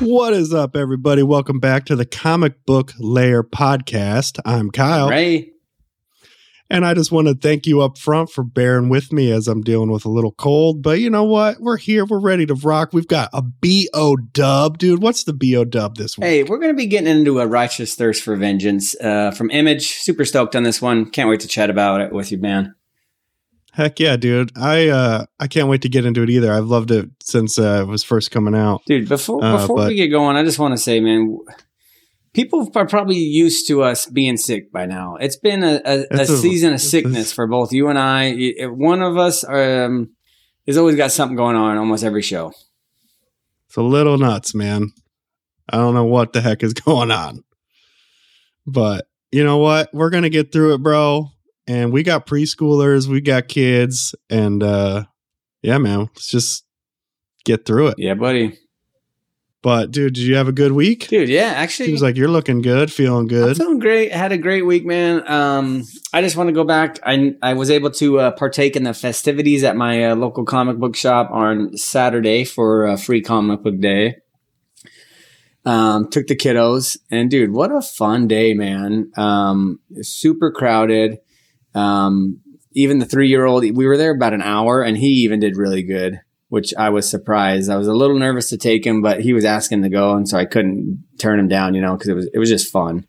What is up, everybody? Welcome back to the Comic Book Lair podcast. I'm Kyle. Ray. And I just want to thank you up front for bearing with me as I'm dealing with a little cold. But you know what? We're here. We're ready to rock. We've got a BO dub. Dude, what's the BO dub this week? Hey, we're going to be getting into a righteous thirst for vengeance uh, from Image. Super stoked on this one. Can't wait to chat about it with you, man. Heck yeah, dude! I uh, I can't wait to get into it either. I've loved it since uh, it was first coming out, dude. Before Uh, before but- we get going, I just want to say, man, people are probably used to us being sick by now. It's been a, a, a season of a- sickness for both you and I. One of us um, has always got something going on almost every show. it's a little nuts, man. I don't know what the heck is going on, but you know what? We're gonna get through it, bro. And we got preschoolers, we got kids, and uh, yeah, man, let's just get through it. Yeah, buddy. But dude, did you have a good week? Dude, yeah, actually, Seems like you're looking good, feeling I'm good. feeling great. Had a great week, man. Um, I just want to go back. I I was able to uh, partake in the festivities at my uh, local comic book shop on Saturday for uh, free comic book day. Um, took the kiddos and dude, what a fun day, man. Um, super crowded. Um, even the three year old, we were there about an hour and he even did really good, which I was surprised. I was a little nervous to take him, but he was asking to go. And so I couldn't turn him down, you know, cause it was, it was just fun.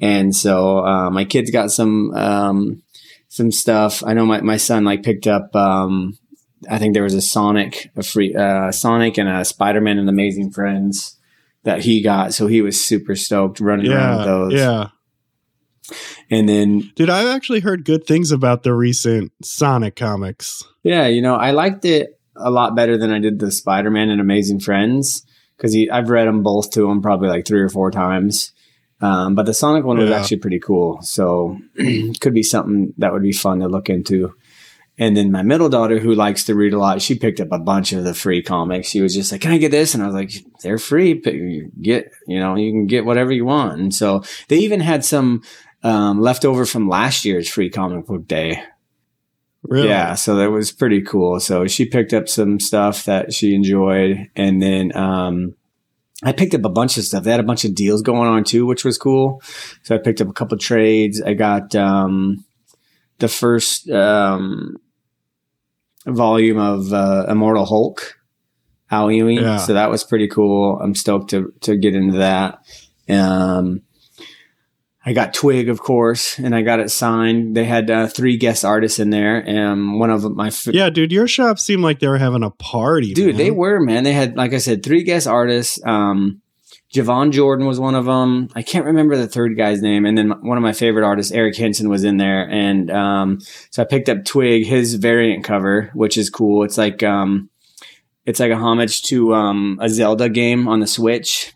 And so, uh, my kids got some, um, some stuff. I know my, my son like picked up, um, I think there was a Sonic, a free, uh, Sonic and a Spider-Man and Amazing Friends that he got. So he was super stoked running around with those. yeah, And then dude. I've actually heard good things about the recent Sonic comics. Yeah, you know, I liked it a lot better than I did the Spider Man and Amazing Friends because I've read them both to them probably like three or four times. Um, but the Sonic one was Yeah. actually pretty cool, so could be something that would be fun to look into. And then my middle daughter, who likes to read a lot, she picked up a bunch of the free comics. She was just like, "Can I get this?" And I was like, "They're free. Get, you know, you can get whatever you want." And so they even had some um, left over from last year's free comic book day. Really? Yeah, so that was pretty cool. So she picked up some stuff that she enjoyed, and then um, I picked up a bunch of stuff. They had a bunch of deals going on too, which was cool. So I picked up a couple trades. I got um, the first um, volume of uh, Immortal Hulk, Al Ewing. Yeah. So that was pretty cool. I'm stoked to to get into that. Um, I got Twig, of course, and I got it signed. They had uh, three guest artists in there, and one of my f- Yeah, dude, your shop seemed like they were having a party. dude, man. they were man. They had, like I said, three guest artists. Um, Javon Jordan was one of them. I can't remember the third guy's name, and then one of my favorite artists, Eric Henson, was in there. And um, so I picked up Twig, his variant cover, which is cool. It's like um, it's like a homage to um, a Zelda game on the Switch.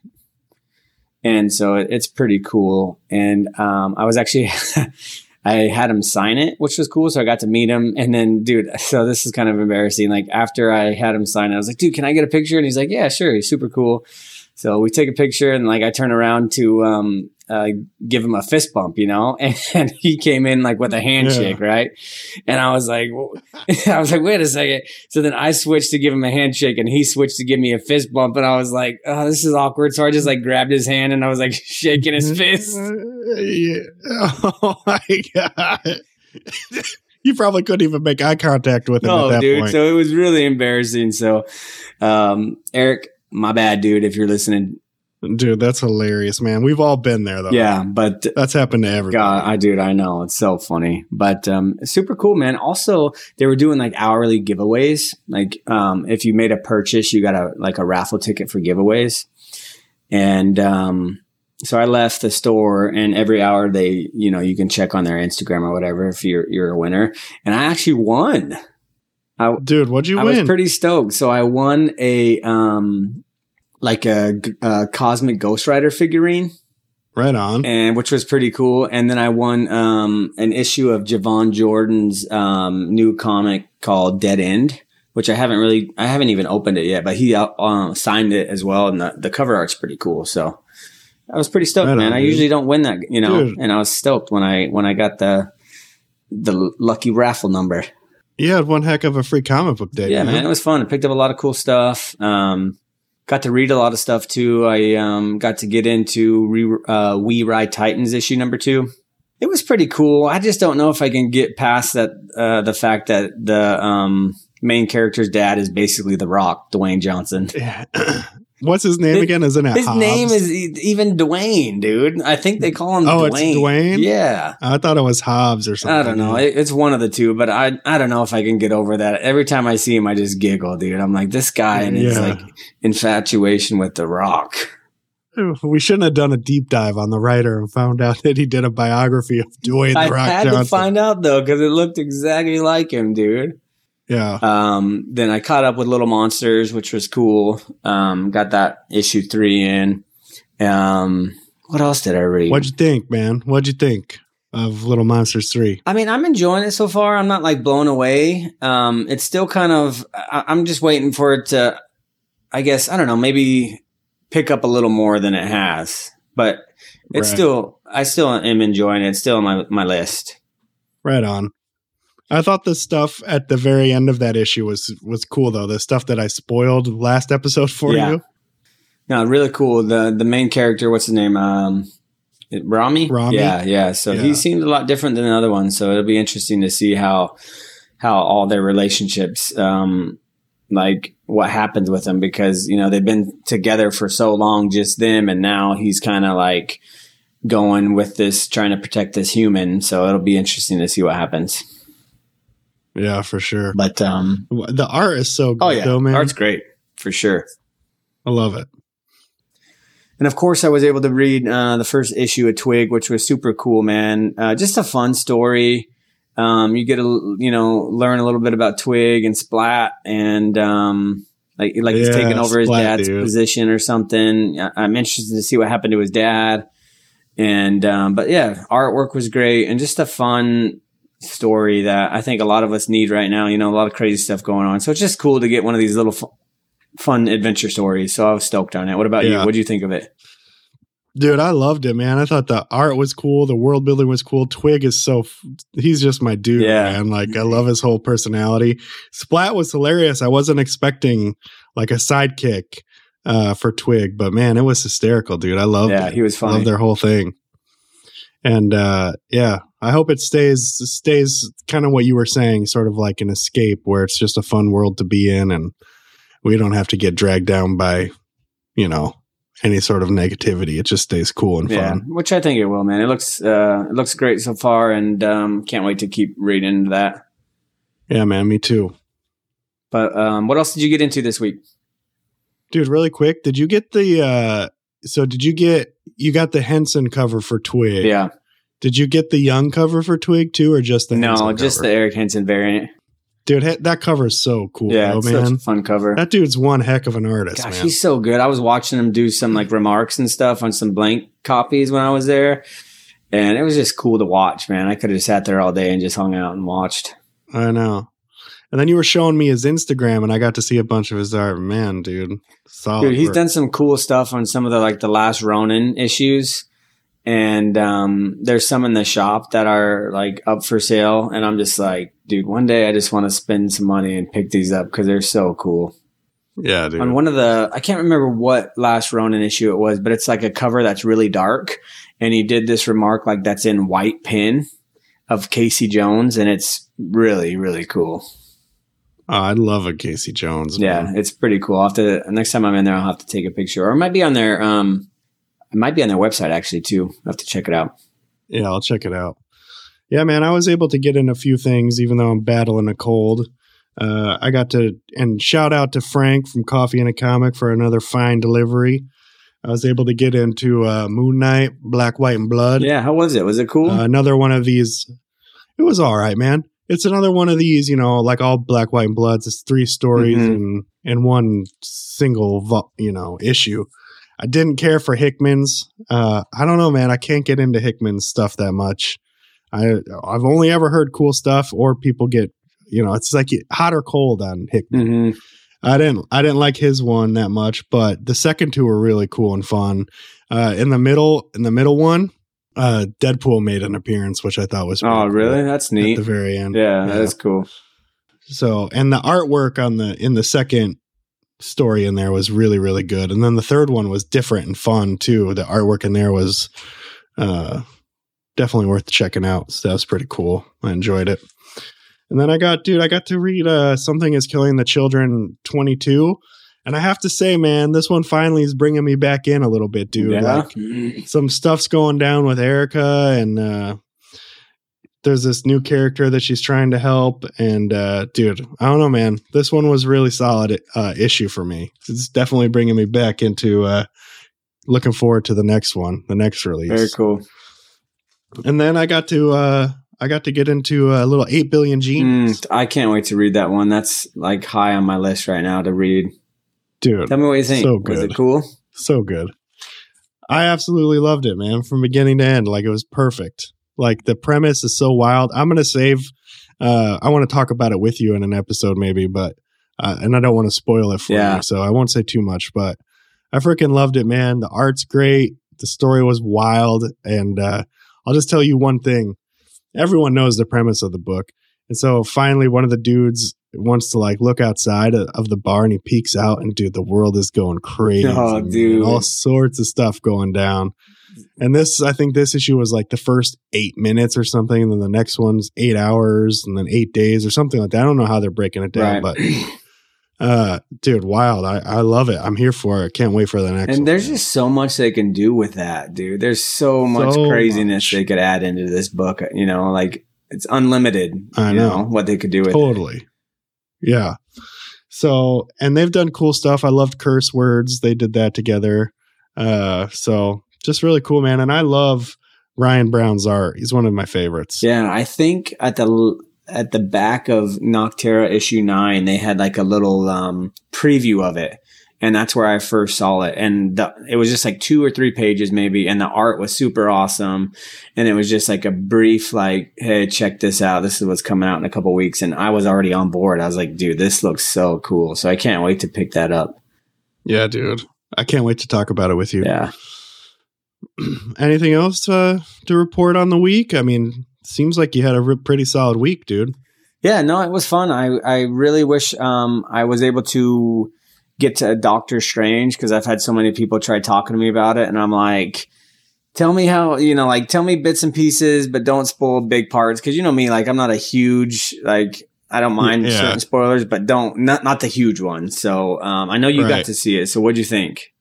And so it- it's pretty cool. And um, I was actually, I had him sign it, which was cool. So I got to meet him. And then, dude, so this is kind of embarrassing. Like after I had him sign it, I was like, dude, can I get a picture? And he's like, yeah, sure. He's super cool. So we take a picture and like I turn around to um, uh, give him a fist bump, you know, and, and he came in like with a handshake, right? And I was like, I was like, wait a second. So then I switched to give him a handshake and he switched to give me a fist bump. And I was like, oh, this is awkward. So I just like grabbed his hand and I was like shaking his fist. Yeah. Oh my god. you probably couldn't even make eye contact with him at No, that dude. point. So it was really embarrassing. So, um, Eric, my bad, dude, if you're listening. Dude, that's hilarious, man. We've all been there though. Yeah, but That's happened to everybody. God, I dude, I know it's so funny, but um, super cool, man. Also, they were doing like hourly giveaways. Like, um, if you made a purchase, you got a like a raffle ticket for giveaways, and um, so I left the store, and every hour they, you know, you can check on their Instagram or whatever if you're you're a winner, and I actually won. I, Dude, what'd you I win? was pretty stoked. So I won a um like a cosmic Ghost Rider figurine, right on. and which was pretty cool. And then I won um an issue of Javon Jordan's um new comic called Dead End. Which I haven't really, I haven't even opened it yet, but he uh, uh, signed it as well, and the, the cover art's pretty cool. So I was pretty stoked, Right on, man. I dude. usually don't win that, you know, Dude. and I was stoked when I when I got the the lucky raffle number. You had one heck of a free comic book day. yeah, man. it was fun. I picked up a lot of cool stuff. Um, got to read a lot of stuff too. I um, got to get into re- uh, We Ride Titans issue number two. It was pretty cool. I just don't know if I can get past that uh, the fact that the um, main character's dad is basically The Rock, Dwayne Johnson. Yeah. What's his name His- again? Isn't it His Hobbs? name is even Dwayne, dude. I think they call him Oh, Dwayne. it's Dwayne? Yeah. I thought it was Hobbs or something. I don't know. It's one of the two, but I I don't know if I can get over that. Every time I see him, I just giggle, dude. I'm like, this guy and his Yeah. like infatuation with The Rock. We shouldn't have done a deep dive on the writer and found out that he did a biography of Dwayne I the Rock had Johnson. to find out though because it looked exactly like him, dude. Yeah. Um, then I caught up with Little Monsters, which was cool. Um, got that issue three in. Um, what else did I read? What'd you think, man? What'd you think of Little Monsters 3? I mean, I'm enjoying it so far. I'm not like blown away. Um, it's still kind of, I, I'm just waiting for it to, I guess, I don't know, maybe pick up a little more than it has, but it's Right. still, I still am enjoying it. It's still on my, my list. Right on. I thought the stuff at the very end of that issue was was cool though. The stuff that I spoiled last episode for Yeah. you. No, really cool. The, the main character, what's his name? Um, Rami? Rami? Yeah, yeah. So Yeah. he seemed a lot different than the other one. So it'll be interesting to see how, how all their relationships, um, like what happens with them because, you know, they've been together for so long, just them. And now he's kind of like going with this, trying to protect this human. So it'll be interesting to see what happens. Yeah, for sure. But, um, The art is so good oh yeah, though, man. art's great for sure. I love it. And of course, I was able to read uh, the first issue of Twig, which was super cool, man. Uh, just a fun story. Um, you get to you know learn a little bit about Twig and Splat, and um, like like he's taking over his dad's dude. position or something. I- I'm interested to see what happened to his dad. And um, but yeah, artwork was great and just a fun story that I think a lot of us need right now. You know, a lot of crazy stuff going on, so it's just cool to get one of these little. Fu- Fun adventure stories, so I was stoked on it. What about you? What do you think of it? Dude, I loved it, man. I thought the art was cool. The world building was cool. Twig is so, f- he's just my dude, Yeah. man. Like, I love his whole personality. Splat was hilarious. I wasn't expecting like a sidekick uh, for Twig, but man, it was hysterical, dude. I loved yeah, it. he was I funny. love their whole thing. And uh, yeah, I hope it stays stays kind of what you were saying, sort of like an escape where it's just a fun world to be in, and we don't have to get dragged down by, you know, any sort of negativity. It just stays cool and yeah, fun. which I think it will, man. It looks uh, it looks great so far, and um, can't wait to keep reading into that. Yeah, man, me too. But um, what else did you get into this week? Dude, really quick, did you get the uh so did you get you got the Henson cover for Twig? Yeah, Did you get the young cover for Twig too or just the no, Henson just cover? the Eric Henson variant. Dude, that cover is so cool, yeah, though, man. a fun cover. That dude's one heck of an artist, Gosh, man. he's so good. I was watching him do some like remarks and stuff on some blank copies when I was there, and it was just cool to watch. Man, I could have sat there all day and just hung out and watched. I know. And then you were showing me his Instagram, and I got to see a bunch of his art. Man, dude, solid. Dude, he's work. done some cool stuff on some of the like the last Ronin issues. And um, there's some in the shop that are like up for sale. And I'm just like, dude, one day I just want to spend some money and pick these up because they're so cool. Yeah, dude. On one of the, I can't remember what last Ronin issue it was, but it's like a cover that's really dark. And he did this remark like that's in white pen of Casey Jones. And it's really, really cool. Oh, I love a Casey Jones. Yeah, it's pretty cool. I'll have to next time I'm in there, I'll have to take a picture, or it might be on their um, it might be on their website actually too. I'll have to check it out. yeah, I'll check it out. Yeah, man, I was able to get in a few things, even though I'm battling a cold. Uh, I got to and shout out to Frank from Coffee and a Comic for another fine delivery. I was able to get into uh, Moon Knight, Black, White, and Blood. Yeah, how was it? Was it cool? Uh, another one of these. It was all right, man. It's another one of these, you know, like all Black, White, and Bloods. It's three stories Mhm. in in one single, vo- you know, issue. I didn't care for Hickman's. Uh, I don't know, man. I can't get into Hickman's stuff that much. I I've only ever heard cool stuff, or people get, you know, it's like hot or cold on Hickman. hmm I didn't I didn't like his one that much, but the second two were really cool and fun. Uh, in the middle, in the middle one, uh, Deadpool made an appearance, which I thought was Oh, really? cool That's at neat. the very end. Yeah, Yeah. that's cool. So, and the artwork on the in the second story in there was really really good, and then the third one was different and fun too. The artwork in there was uh, definitely worth checking out. So that was pretty cool. I enjoyed it. And then I got, dude, I got to read uh, Something is Killing the Children 22. And I have to say, man, this one finally is bringing me back in a little bit, dude. Yeah. Like, some stuff's going down with Erica, and uh, there's this new character that she's trying to help. And uh, dude, I don't know, man. This one was really solid uh, issue for me. It's definitely bringing me back into uh, looking forward to the next one, the next release. Very cool. And then I got to uh, I got to get into a little Eight Billion Genies, Mm, I can't wait to read that one. That's like high on my list right now to read. dude. Tell me what you think. So Was good. it cool? so good. I absolutely loved it, man, from beginning to end. Like it was perfect. Like the premise is so wild. I'm gonna save. Uh, I want to talk about it with you in an episode, maybe, but uh, and I don't want to spoil it for Yeah. you, so I won't say too much. But I freaking loved it, man. The art's great. The story was wild, and uh, I'll just tell you one thing. Everyone knows the premise of the book, and so finally, one of the dudes wants to like look outside of, the bar, and he peeks out, and dude, the world is going crazy. Oh, dude. all sorts of stuff going down. And this, I think, this issue was like the first eight minutes or something, and then the next one's eight hours, and then eight days or something like that. I don't know how they're breaking it down, Right. but uh, dude, wild! I, I love it. I'm here for it. Can't wait for the next. And one. there's just so much they can do with that, dude. There's so much So craziness much. they could add into this book. You know, like it's unlimited. I you know. what they could do with it. Yeah. So, and they've done cool stuff. I loved curse words. They did that together. Uh, so just really cool, man. And I love Ryan Browne's art. He's one of my favorites. Yeah, I think at the at the back of Nocterra issue nine, they had like a little um, preview of it, and that's where I first saw it. And the, it was just like two or three pages, maybe, and the art was super awesome. And it was just like a brief, like, "Hey, check this out. This is what's coming out in a couple weeks." And I was already on board. I was like, "Dude, this looks so cool!" So I can't wait to pick that up. Yeah, dude. I can't wait to talk about it with you. Yeah. Anything else uh, to report on the week? I mean, seems like you had a re- pretty solid week, dude. Yeah, no, it was fun. I, I really wish um, I was able to get to Doctor Strange because I've had so many people try talking to me about it, and I'm like, tell me how you know, like tell me bits and pieces, but don't spoil big parts because you know me, like I'm not a huge like I don't mind Yeah. certain spoilers, but don't not not the huge ones. So um, I know you got to see it. So what'd you think?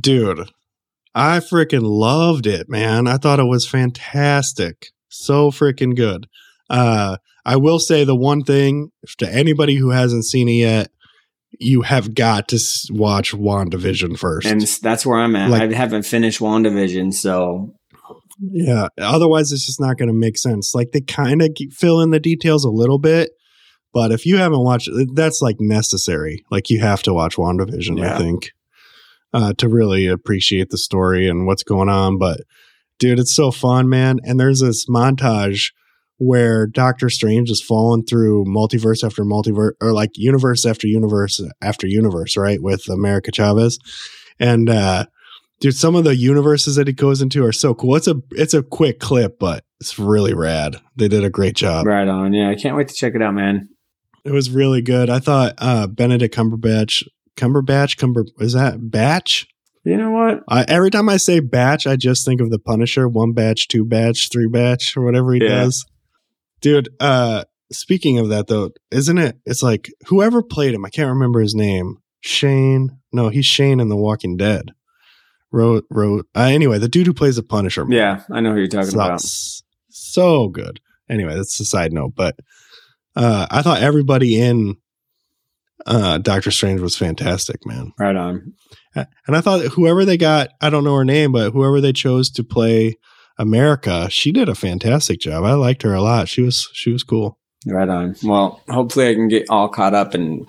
Dude, I freaking loved it, man. I thought it was fantastic. So freaking good. Uh, I will say the one thing to anybody who hasn't seen it yet, you have got to watch WandaVision first. And that's where I'm at. Like- I haven't finished WandaVision, so Yeah. Otherwise, it's just not going to make sense. Like they kind of fill in the details a little bit, but if you haven't watched, that's like necessary. Like you have to watch WandaVision, Yeah. I think, uh, to really appreciate the story and what's going on. But dude, it's so fun, man. And there's this montage where Doctor Strange is falling through multiverse after multiverse, or like universe after universe after universe, right? With America Chavez, and uh, dude, some of the universes that he goes into are so cool. It's a it's a quick clip, but it's really rad. They did a great job. right on. Yeah, I can't wait to check it out, man. It was really good. I thought uh, Benedict Cumberbatch, Cumberbatch, Cumber is that Batch? You know what? I, every time I say batch, I just think of the Punisher, one batch, two batch, three batch, or whatever he Yeah. does. Dude, uh speaking of that though, isn't it it's like whoever played him, I can't remember his name. Shane. No, he's Shane in The Walking Dead. Wrote wrote uh, anyway, the dude who plays the Punisher. Yeah, I know who you're talking about. so good. Anyway, that's a side note, but uh I thought everybody in uh Doctor Strange was fantastic, man. Right on. And I thought whoever they got, I don't know her name, but whoever they chose to play America, she did a fantastic job. I liked her a lot. She was she was cool. Right on. Well, hopefully I can get all caught up and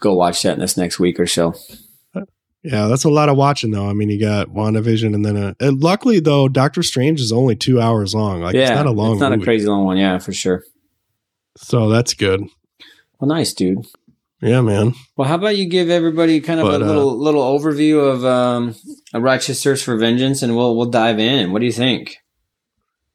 go watch that in this next week or so. Yeah, that's a lot of watching though. I mean, you got WandaVision and then a, and luckily though, Doctor Strange is only two hours long. Like yeah, it's not a long It's not movie. a crazy long one. Yeah, for sure. so that's good. Well, nice, dude. Yeah, man. Well, how about you give everybody kind of But, a uh, little little overview of um, a righteous thirst for vengeance, and we'll we'll dive in. What do you think?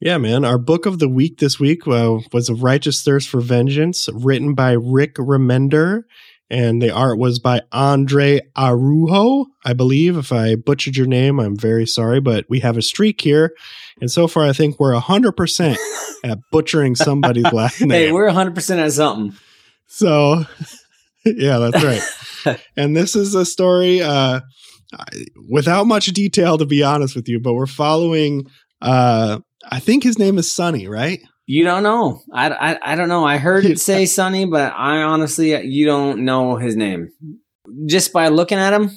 Yeah, man. Our book of the week this week uh, was A Righteous Thirst for Vengeance, written by Rick Remender. And the art was by Andre Araujo, I believe. If I butchered your name, I'm very sorry, but we have a streak here. And so far, I think we're 100% at butchering somebody's last name. Hey, we're 100% at something. So, yeah, that's right. and this is a story uh, without much detail, to be honest with you, but we're following, uh, I think his name is Sonny, right? You don't know. I, I, I don't know. I heard it say Sonny, but I honestly, you don't know his name. Just by looking at him,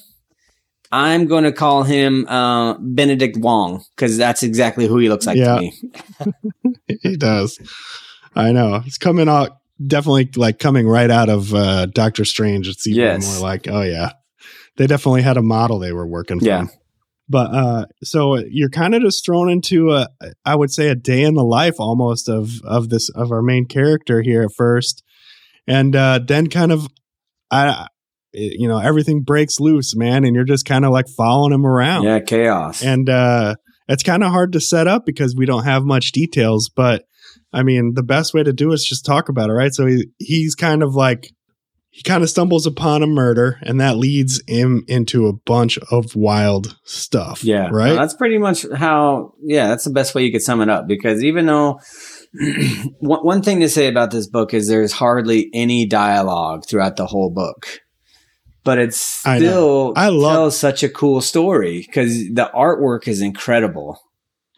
I'm going to call him uh, Benedict Wong because that's exactly who he looks like Yeah. to me. he does. I know. It's coming out definitely like coming right out of uh Doctor Strange. It's even Yes. more like, oh yeah. They definitely had a model they were working from. But uh so you're kind of just thrown into a I would say a day in the life almost of of this of our main character here at first. And uh then kind of I you know everything breaks loose, man, and you're just kind of like following him around Yeah, chaos. and uh it's kind of hard to set up because we don't have much details but i mean the best way to do it is just talk about it right so he, he's kind of like he kind of stumbles upon a murder and that leads him into a bunch of wild stuff Yeah. right that's pretty much how, yeah, that's the best way you could sum it up because even though one, one thing to say about this book is there's hardly any dialogue throughout the whole book. But it's I still I love- tells such a cool story because the artwork is incredible.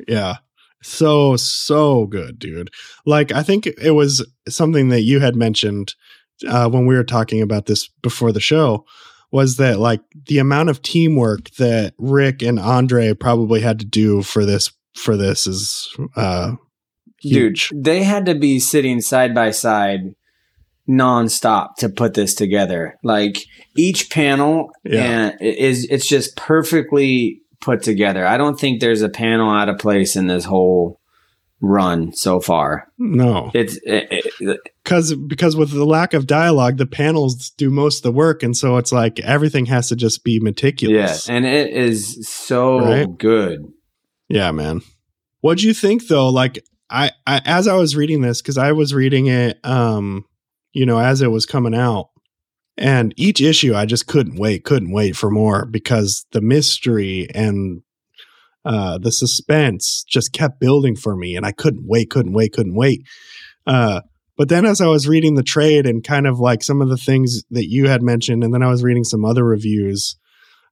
yeah so so good dude like i think it was something that you had mentioned uh, when we were talking about this before the show was that like the amount of teamwork that rick and andre probably had to do for this for this is uh huge Dude, they had to be sitting side by side nonstop to put this together. Like each panel Yeah. and is it's just perfectly put together. I don't think there's a panel out of place in this whole run so far. no It's it, it, because because with the lack of dialogue the panels do most of the work and so it's like everything has to just be meticulous. yeah, and it is so Right? good. Yeah, man. What do you think though? Like I, I as I was reading this, because I was reading it um, you know, as it was coming out. And each issue I just couldn't wait, couldn't wait for more because the mystery and uh the suspense just kept building for me and I couldn't wait, couldn't wait, couldn't wait. Uh but then as I was reading the trade and kind of like some of the things that you had mentioned, and then I was reading some other reviews,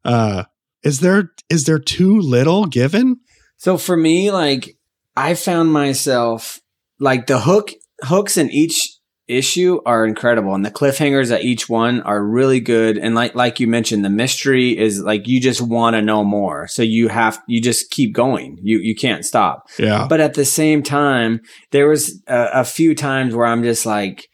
uh, is there is there too little given? So for me, like I found myself like the hook hooks in each issue are incredible and the cliffhangers at each one are really good and like like you mentioned the mystery is like you just want to know more so you have you just keep going you you can't stop Yeah. but at the same time there was a, a few times where i'm just like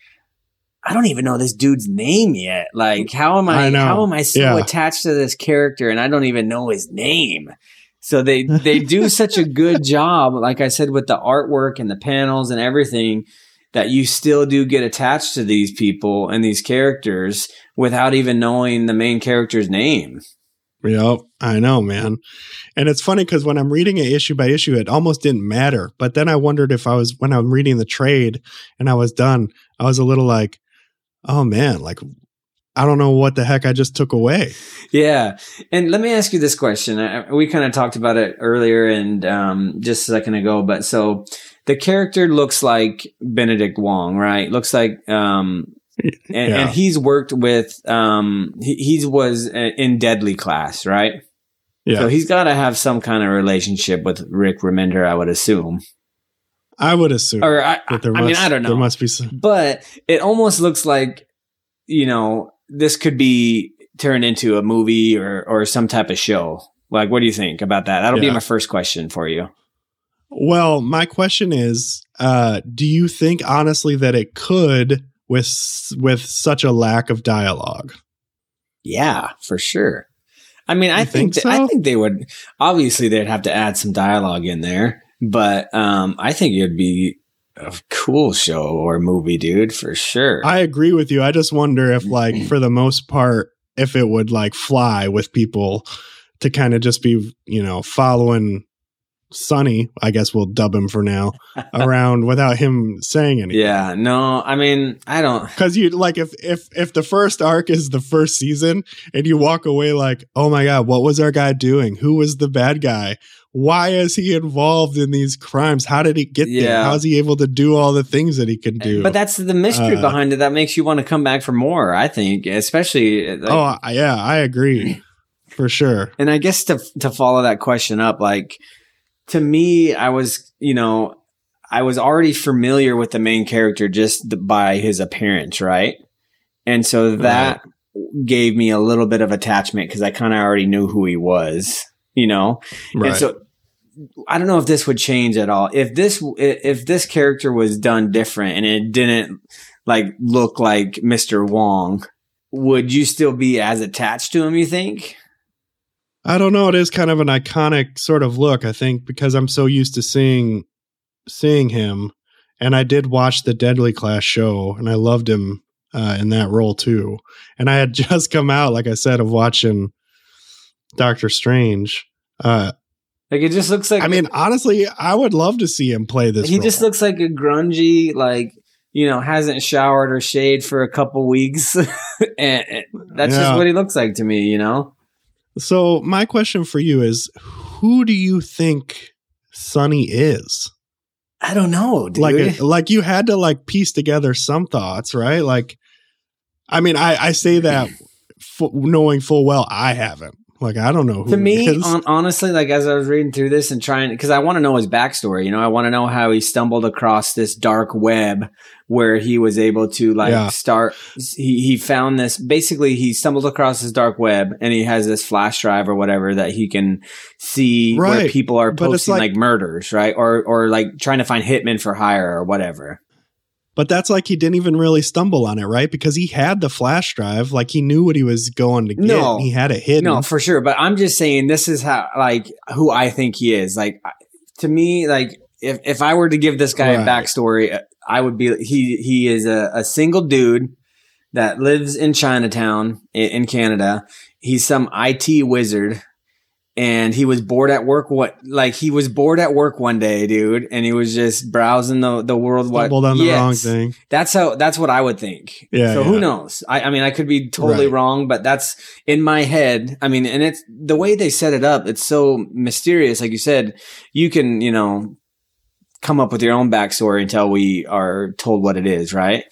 i don't even know this dude's name yet like how am i, I how am i so Yeah. attached to this character and i don't even know his name so they they do such a good job like i said with the artwork and the panels and everything that you still do get attached to these people and these characters without even knowing the main character's name Yep, I know, man. And it's funny because when I'm reading it issue by issue, it almost didn't matter. But then I wondered if I was when I'm reading the trade and I was done, I was a little like, oh man, like I don't know what the heck I just took away. Yeah, and let me ask you this question. I, we kind of talked about it earlier and um, just a second ago, but so the character looks like Benedict Wong, right? Looks like, um, and, Yeah. and he's worked with, um, he he's was uh, in Deadly Class, right? Yeah, So he's got to have some kind of relationship with Rick Remender, I would assume. I would assume. Or I, I mean, I don't know. There must be some. but it almost looks like, you know, this could be turned into a movie or or some type of show. Like, what do you think about that? That'll be my first question for you. Well, my question is, uh, do you think honestly that it could with with such a lack of dialogue? Yeah, for sure. I mean, I You think, think that- I think they would obviously they'd have to add some dialogue in there, but um, I think it'd be a cool show or movie, dude, for sure. I agree with you. I just wonder if, like, for the most part, if it would like fly with people to kind of just be, you know, following Sonny, I guess we'll dub him for now, around without him saying anything. Yeah, no, I mean, I don't. Because you like if if if the first arc is the first season and you walk away like, oh my god, what was our guy doing? Who was the bad guy? Why is he involved in these crimes? How did he get there? Yeah. How's he able to do all the things that he can do? But that's the mystery Uh, behind it that makes you want to come back for more. I think, especially. uh, Like, oh yeah, I agree for sure. and I guess to to follow that question up, like to me, I was, you know, I was already familiar with the main character just th- by his appearance, right? And so that gave me a little bit of attachment because I kind of already knew who he was, you know. Right. And so I don't know if this would change at all. If this if this character was done different and it didn't like look like Mr. Wong, would you still be as attached to him, you think? I don't know. It is kind of an iconic sort of look, I think, because I'm so used to seeing seeing him, and I did watch the Deadly Class show, and I loved him uh, in that role too. And I had just come out, like I said, of watching Doctor Strange. Uh, Like it just looks like I mean, honestly, I would love to see him play this. he role. just looks like a grungy, like you know, hasn't showered or shaved for a couple weeks, and that's Yeah. just what he looks like to me. You know, So my question for you is, who do you think Sonny is? I don't know, dude. like a, like you had to like piece together some thoughts right like i mean i i say that f- knowing full well i haven't like i don't know who to me, on, honestly, like as I was reading through this and trying, because I want to know his backstory. You know, I want to know how he stumbled across this dark web where he was able to like Yeah. start. He he found this. Basically, he stumbled across this dark web, and he has this flash drive or whatever that he can see where people are posting like- like, murders, right? Or or like trying to find hitmen for hire or whatever. But that's like he didn't even really stumble on it right because he had the flash drive like he knew what he was going to get No. he had it hidden No, for sure. But I'm just saying this is how like who I think he is. Like to me, like if if I were to give this guy Right. a backstory, I would be he he is a, a single dude that lives in Chinatown in, in Canada. He's some IT wizard. And he was bored at work. What like he was bored at work one day, dude, and he was just browsing the the world. Stumbled on the wrong thing That's how. That's what I would think. Yeah, So yeah. who knows? I, I mean, I could be totally Right. wrong, but that's in my head. I mean, and it's the way they set it up. It's so mysterious. Like you said, you can, you know, come up with your own backstory until we are told what it is, right?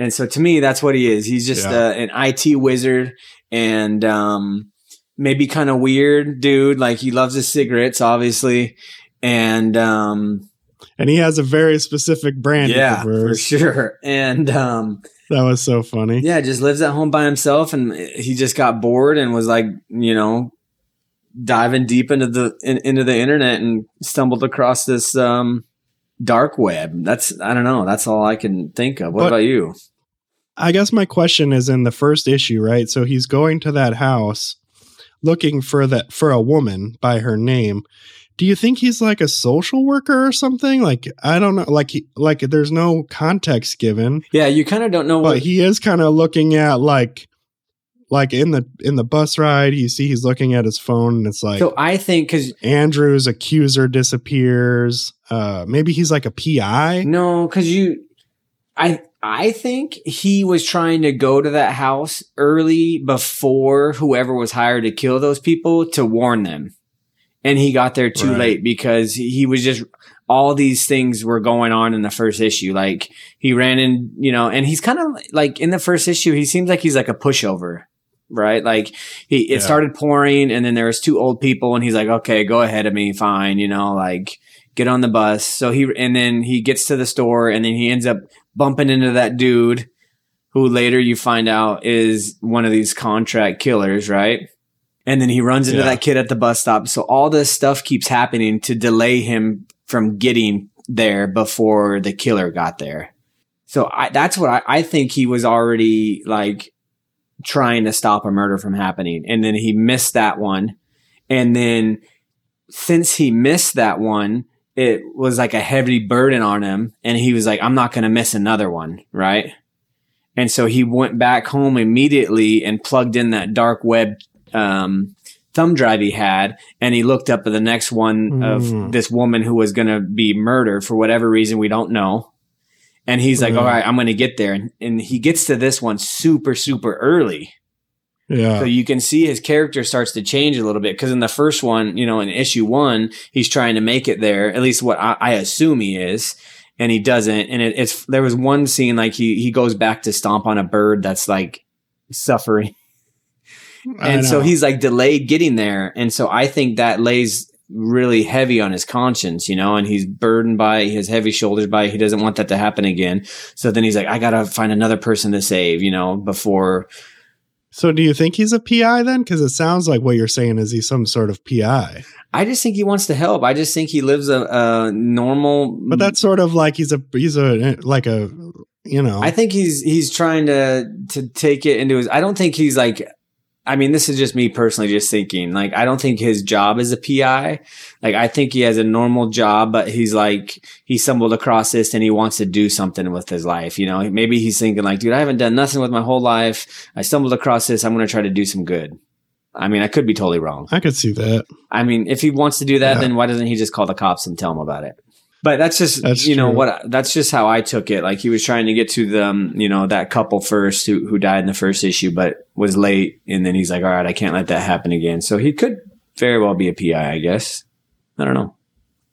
And so to me, that's what he is. He's just Yeah. uh, an IT wizard and um, maybe kind of weird dude. Like he loves his cigarettes, obviously, and um, and he has a very specific brand yeah, for sure. And um, that was so funny yeah, just lives at home by himself, and he just got bored and was like, you know, diving deep into the in, into the internet and stumbled across this um, dark web. That's I don't know. That's all I can think of. What But- about you? I guess my question is in the first issue, right? So he's going to that house looking for that for a woman by her name. Do you think he's like a social worker or something? Like I don't know, like he, like there's no context given, Yeah, you kind of don't know but what. he is kind of looking at like like in the in the bus ride, you see he's looking at his phone and it's like so I think because Andrew's accuser disappears. Uh maybe he's like a PI. no, because you, I I think he was trying to go to that house early before whoever was hired to kill those people to warn them. And he got there too Right. late because he was just all these things were going on in the first issue. Like he ran in, you know, and he's kind of like in the first issue, he seems like he's like a pushover, right? Like he, it Yeah. started pouring and then there was two old people and he's like, okay, go ahead of me. Fine. You know, like get on the bus. So he, and then he gets to the store and then he ends up bumping into that dude who later you find out is one of these contract killers, right? And then he runs into Yeah. that kid at the bus stop. So all this stuff keeps happening to delay him from getting there before the killer got there. So I, that's what I, I think he was already like trying to stop a murder from happening. And then he missed that one. And then since he missed that one, it was like a heavy burden on him. And he was like, I'm not going to miss another one. Right. And so he went back home immediately and plugged in that dark web um, thumb drive he had, and he looked up at the next one of Mm. this woman who was going to be murdered for whatever reason we don't know. And he's like, Right. "All right, I'm going to get there," and, and he gets to this one super super early. Yeah. So you can see his character starts to change a little bit because in the first one, you know, in issue one, he's trying to make it there. At least what I, I assume he is, and he doesn't. And it, it's there was one scene like he he goes back to stomp on a bird that's like suffering, and so he's like delayed getting there. And so I think that lays really heavy on his conscience, you know, and he's burdened by his heavy shoulders by. He doesn't want that to happen again. So then he's like, I gotta find another person to save, you know, before So do you think he's a PI then? Because it sounds like what you're saying is he's some sort of PI. I just think he wants to help. I just think he lives a, a normal. But that's sort of like he's a he's a like a you know I think he's he's trying to to take it into his. I don't think he's like. I mean, this is just me personally, just thinking. Like, I don't think his job is a PI. Like, I think he has a normal job, but he's like he stumbled across this and he wants to do something with his life. You know, maybe he's thinking like, dude, I haven't done nothing with my whole life. I stumbled across this. I'm going to try to do some good. I mean, I could be totally wrong. I could see that. I mean, if he wants to do that, Yeah. then why doesn't he just call the cops and tell them about it? But that's just That's you know true. what that's just how I took it. Like he was trying to get to the um, you know that couple first who who died in the first issue, but was late, and then he's like, all right, I can't let that happen again. So he could very well be a PI, I guess. I don't know.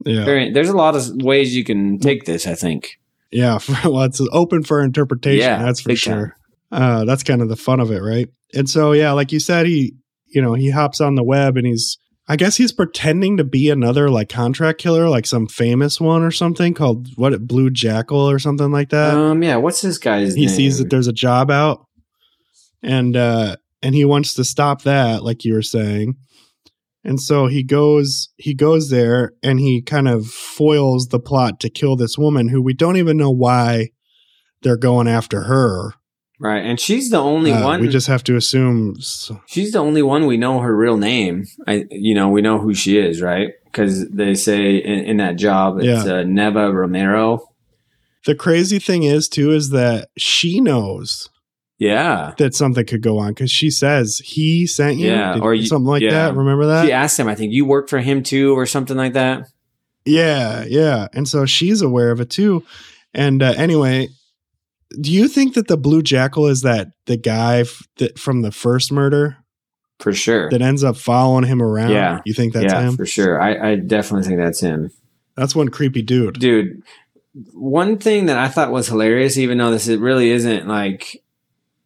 Yeah. Very, there's a lot of ways you can take this. I think. Yeah, well, it's open for interpretation. Yeah, that's for sure. Uh, that's kind of the fun of it, right? And so, yeah, like you said, he, you know, he hops on the web and he's, I guess he's pretending to be another like contract killer, like some famous one or something called what, Blue Jackal or something like that. um. Yeah. What's this guy's name? he name? sees that there's a job out, and uh, and he wants to stop that, like you were saying. And so he goes he goes there and he kind of foils the plot to kill this woman who we don't even know why they're going after her. Right, and she's the only Uh, one. we just have to assume s- She's the only one we know her real name. I, you know, we know who she is, right? Because they say in, in that job, it's Yeah. uh, Neva Romero. the crazy thing is too is that she knows Yeah. that something could go on because she says he sent you Yeah, or you- something like yeah. that. Remember that? She asked him, I think you work for him too, or something like that. Yeah, yeah. And so she's aware of it too. And uh, anyway, do you think that the blue jackal is that the guy f- that from the first murder For sure. that ends up following him around? Yeah. You think that's yeah, him? for sure. I, I definitely think that's him. That's one creepy dude. Dude, one thing that I thought was hilarious, even though this is- really isn't like,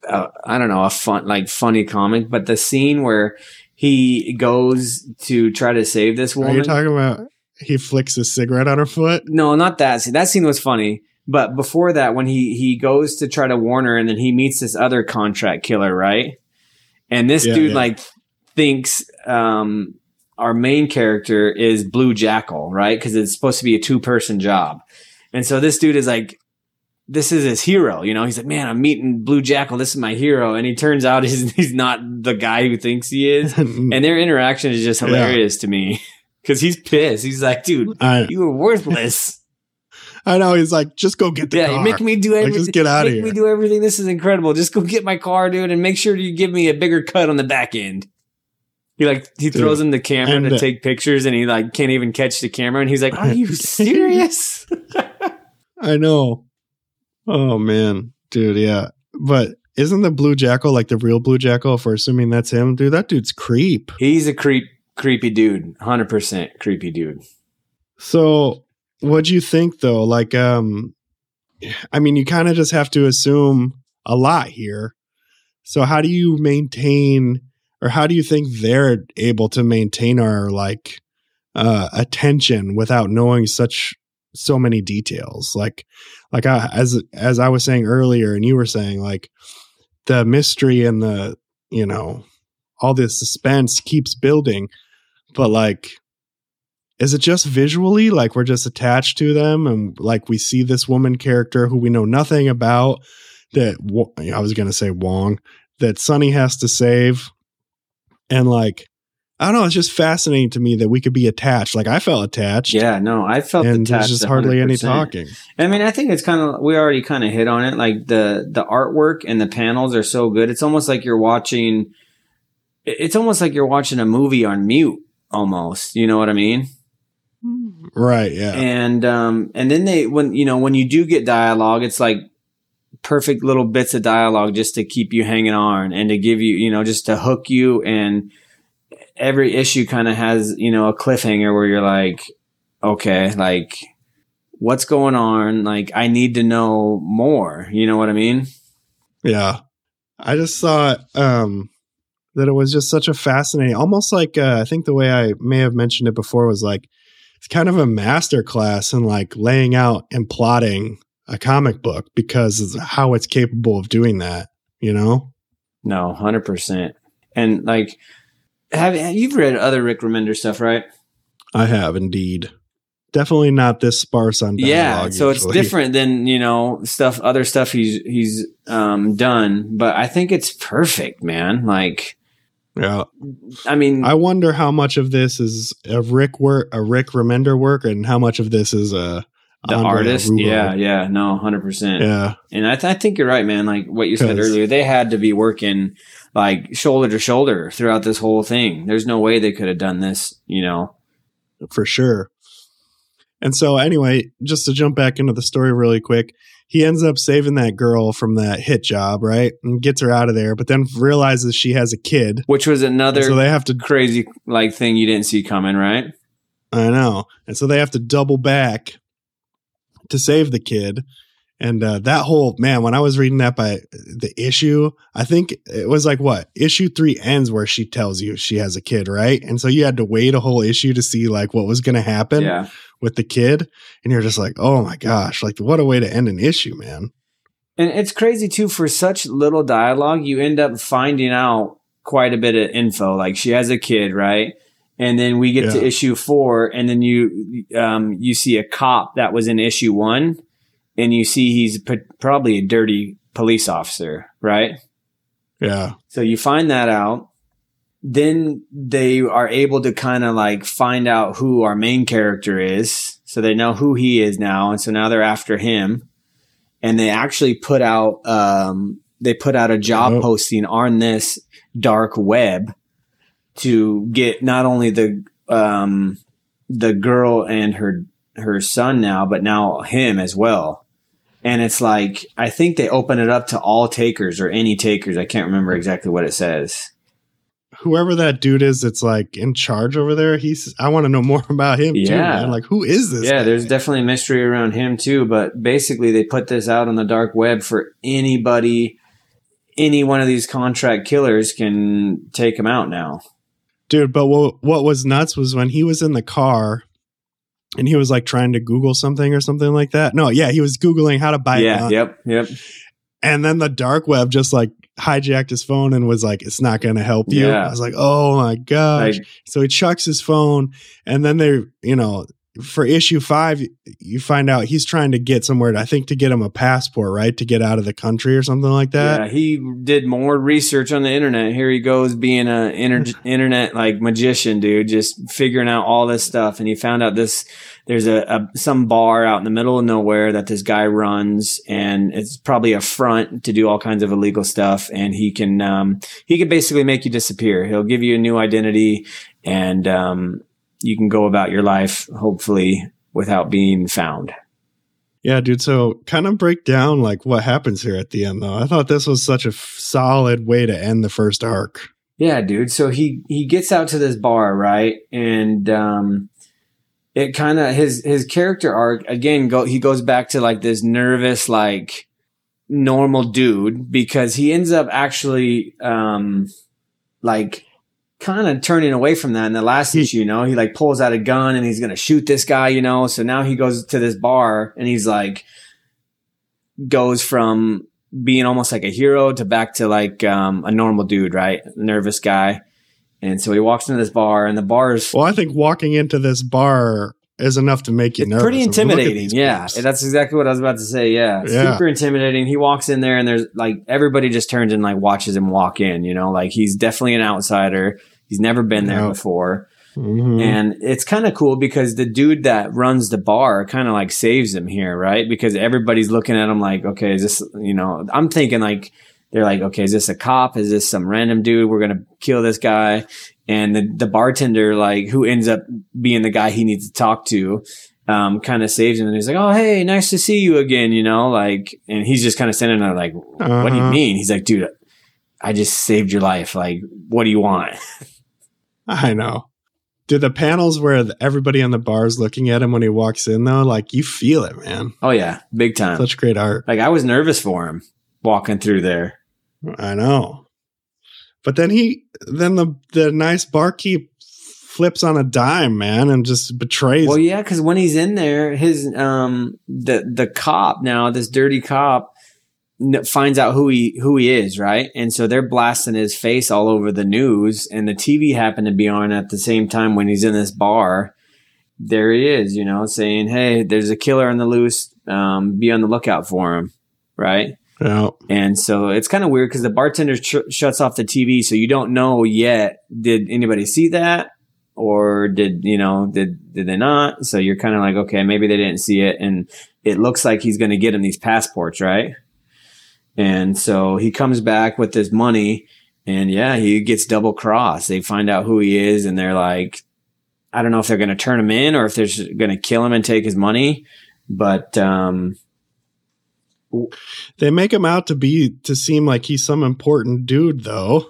uh, I don't know, a fun, like funny comic, but the scene where he goes to try to save this Are woman. you talking about he flicks his cigarette on her foot? No, not that scene. That scene was funny. But before that, when he he goes to try to warn her, and then he meets this other contract killer, right? And this Yeah, dude yeah. like thinks um, our main character is Blue Jackal, right? Because it's supposed to be a two person job. And so this dude is like, this is his hero. You know, he's like, man, I'm meeting Blue Jackal. This is my hero. And he turns out he's, he's not the guy who thinks he is. And their interaction is just Yeah. hilarious to me because he's pissed. He's like, dude, I, you were worthless. I know. He's like, just go get the yeah, car. making me do Like, everything. just get outta make me here. do everything. This is incredible. Just go get my car, dude, and make sure you give me a bigger cut on the back end. He like he Dude. throws him the camera And, to uh, take pictures, and he like can't even catch the camera, and he's like, "Are you serious?" I know. Oh man, dude, yeah. But isn't the blue jackal like the real blue jackal? If we're assuming that's him, dude, that dude's creep. he's a creep, creepy dude, hundred percent creepy dude. So, what'd you think though? Like, um, I mean, you kind of just have to assume a lot here. So, how do you maintain, or how do you think they're able to maintain our like uh, attention without knowing such so many details? Like, like I, as as I was saying earlier, and you were saying, like the mystery and the you know all this suspense keeps building, but like is it just visually like we're just attached to them and like we see this woman character who we know nothing about that I was going to say Wong that Sonny has to save and like I don't know it's just fascinating to me that we could be attached like I felt attached Yeah, no, I felt and attached there's just hardly any 100%. talking I mean, I think it's kind of we already kind of hit on it. Like the the artwork and the panels are so good. It's almost like you're watching it's almost like you're watching a movie on mute almost. You know what I mean? Right. Yeah. and um and then they when you know when you do get dialogue it's like perfect little bits of dialogue just to keep you hanging on and to give you you know just to hook you and every issue kind of has you know a cliffhanger where you're like okay like what's going on like i need to know more you know what i mean Yeah. I just thought um that it was just such a fascinating almost like uh, I think the way I may have mentioned it before was like it's kind of a master class in like laying out and plotting a comic book because of how it's capable of doing that, you know? no 100% and like have you've read other rick remender stuff right I have indeed. Definitely not this sparse on dialogue. yeah so it's different than you know stuff other stuff he's he's um done but i think it's perfect man like Yeah. i mean I wonder how much of this is a Rick work, a Rick Remender work, and how much of this is a the Andre artist? Araujo. yeah yeah. No 100% yeah, and I, th- I think you're right man. Like what you said earlier they had to be working like shoulder to shoulder throughout this whole thing. There's no way they could have done this you know? For sure. And so, anyway, just to jump back into the story really quick, he ends up saving that girl from that hit job, right, and gets her out of there. But then realizes she has a kid, which was another so they have to. crazy like thing you didn't see coming right I know, and so they have to double back to save the kid. And uh, that whole man, when I was reading that by the issue, I think it was like what issue three ends where she tells you she has a kid, right? And so you had to wait a whole issue to see like what was going to happen yeah with the kid, and you're just like, oh my gosh, like what a way to end an issue, man. And it's crazy too, for such little dialogue, you end up finding out quite a bit of info. Like she has a kid, right? And then we get to issue four, and then you um, you see a cop that was in issue one, and you see he's p- probably a dirty police officer, right? Yeah, So you find that out. Then they are able to kind of like find out who our main character is. So they know who he is now. And so now they're after him. And they actually put out, um, they put out a job Oh. posting on this dark web to get not only the, um, the girl and her, her son now, but now him as well. And it's like, I think they open it up to all takers or any takers. I can't remember exactly what it says. Whoever that dude is that's like in charge over there, he's. I want to know more about him too, Yeah. man. Like, who is this? Yeah, guy? there's definitely a mystery around him too. But basically, they put this out on the dark web for anybody, any one of these contract killers can take him out now. dude. But what what was nuts was when he was in the car. And he was like trying to Google something or something like that. No, yeah, he was Googling how to buy a yeah, yep, yep. And then the dark web just like hijacked his phone and was like, it's not going to help you. Yeah. I was like, oh my gosh. So he chucks his phone, and then they, you know, for issue five, you find out he's trying to get somewhere. I think to get him a passport, right, to get out of the country or something like that. yeah, he did more research on the internet. Here he goes being a inter- internet like magician, dude, just figuring out all this stuff. And he found out this there's a, a some bar out in the middle of nowhere that this guy runs, and it's probably a front to do all kinds of illegal stuff. And he can um, he can basically make you disappear. He'll give you a new identity, and um, you can go about your life hopefully without being found. Yeah, dude. So kind of break down like what happens here at the end, though. I thought this was such a f- solid way to end the first arc. Yeah, dude. So he he gets out to this bar, right? And um it kind of his his character arc again go he goes back to like this nervous like normal dude because he ends up actually um like kind of turning away from that in the last issue, you know. He like pulls out a gun and he's going to shoot this guy, you know. So now he goes to this bar and he's like goes from being almost like a hero to back to like um, a normal dude, right? Nervous guy. And so he walks into this bar, and the bar is Well, I think walking into this bar is enough to make you it's nervous. pretty I mean, look at intimidating. Yeah, that's exactly what I was about to say. Yeah. Yeah. super intimidating. He walks in there, and there's like everybody just turns and like watches him walk in. You know, like he's definitely an outsider. He's never been there before. Mhm. And it's kind of cool because the dude that runs the bar kind of like saves him here, right? Because everybody's looking at him like, okay, is this, you know, I'm thinking like they're like, okay, is this a cop? Is this some random dude? We're gonna kill this guy. And the, the bartender, like, who ends up being the guy he needs to talk to, um, kind of saves him. And he's like, oh, hey, nice to see you again, you know, like, and he's just kind of standing there like, what do you Uh-huh. mean? He's like, dude, I just saved your life. Like, what do you want? I know. Do the panels where everybody on the bar is looking at him when he walks in though, like you feel it, man. Oh yeah, big time. Such great art. Like I was nervous for him walking through there. I know. But then he then the the nice barkeep flips on a dime, man, and just betrays Well, yeah, because when he's in there, his um the the cop now, this dirty cop, finds out who he who he is, right? And so they're blasting his face all over the news, and the TV happened to be on at the same time when he's in this bar. There he is, you know, saying, "Hey, there's a killer on the loose. Um, be on the lookout for him." Right? Yeah. And so it's kind of weird because the bartender sh- shuts off the TV, so you don't know yet. Did anybody see that, or did you know? Did did they not? So you're kind of like, okay, maybe they didn't see it, and it looks like he's going to get him these passports, right? And so he comes back with this money, and yeah, he gets double crossed. They find out who he is, and they're like, I don't know if they're going to turn him in or if they're going to kill him and take his money, but um, They make him out to be to seem like he's some important dude though.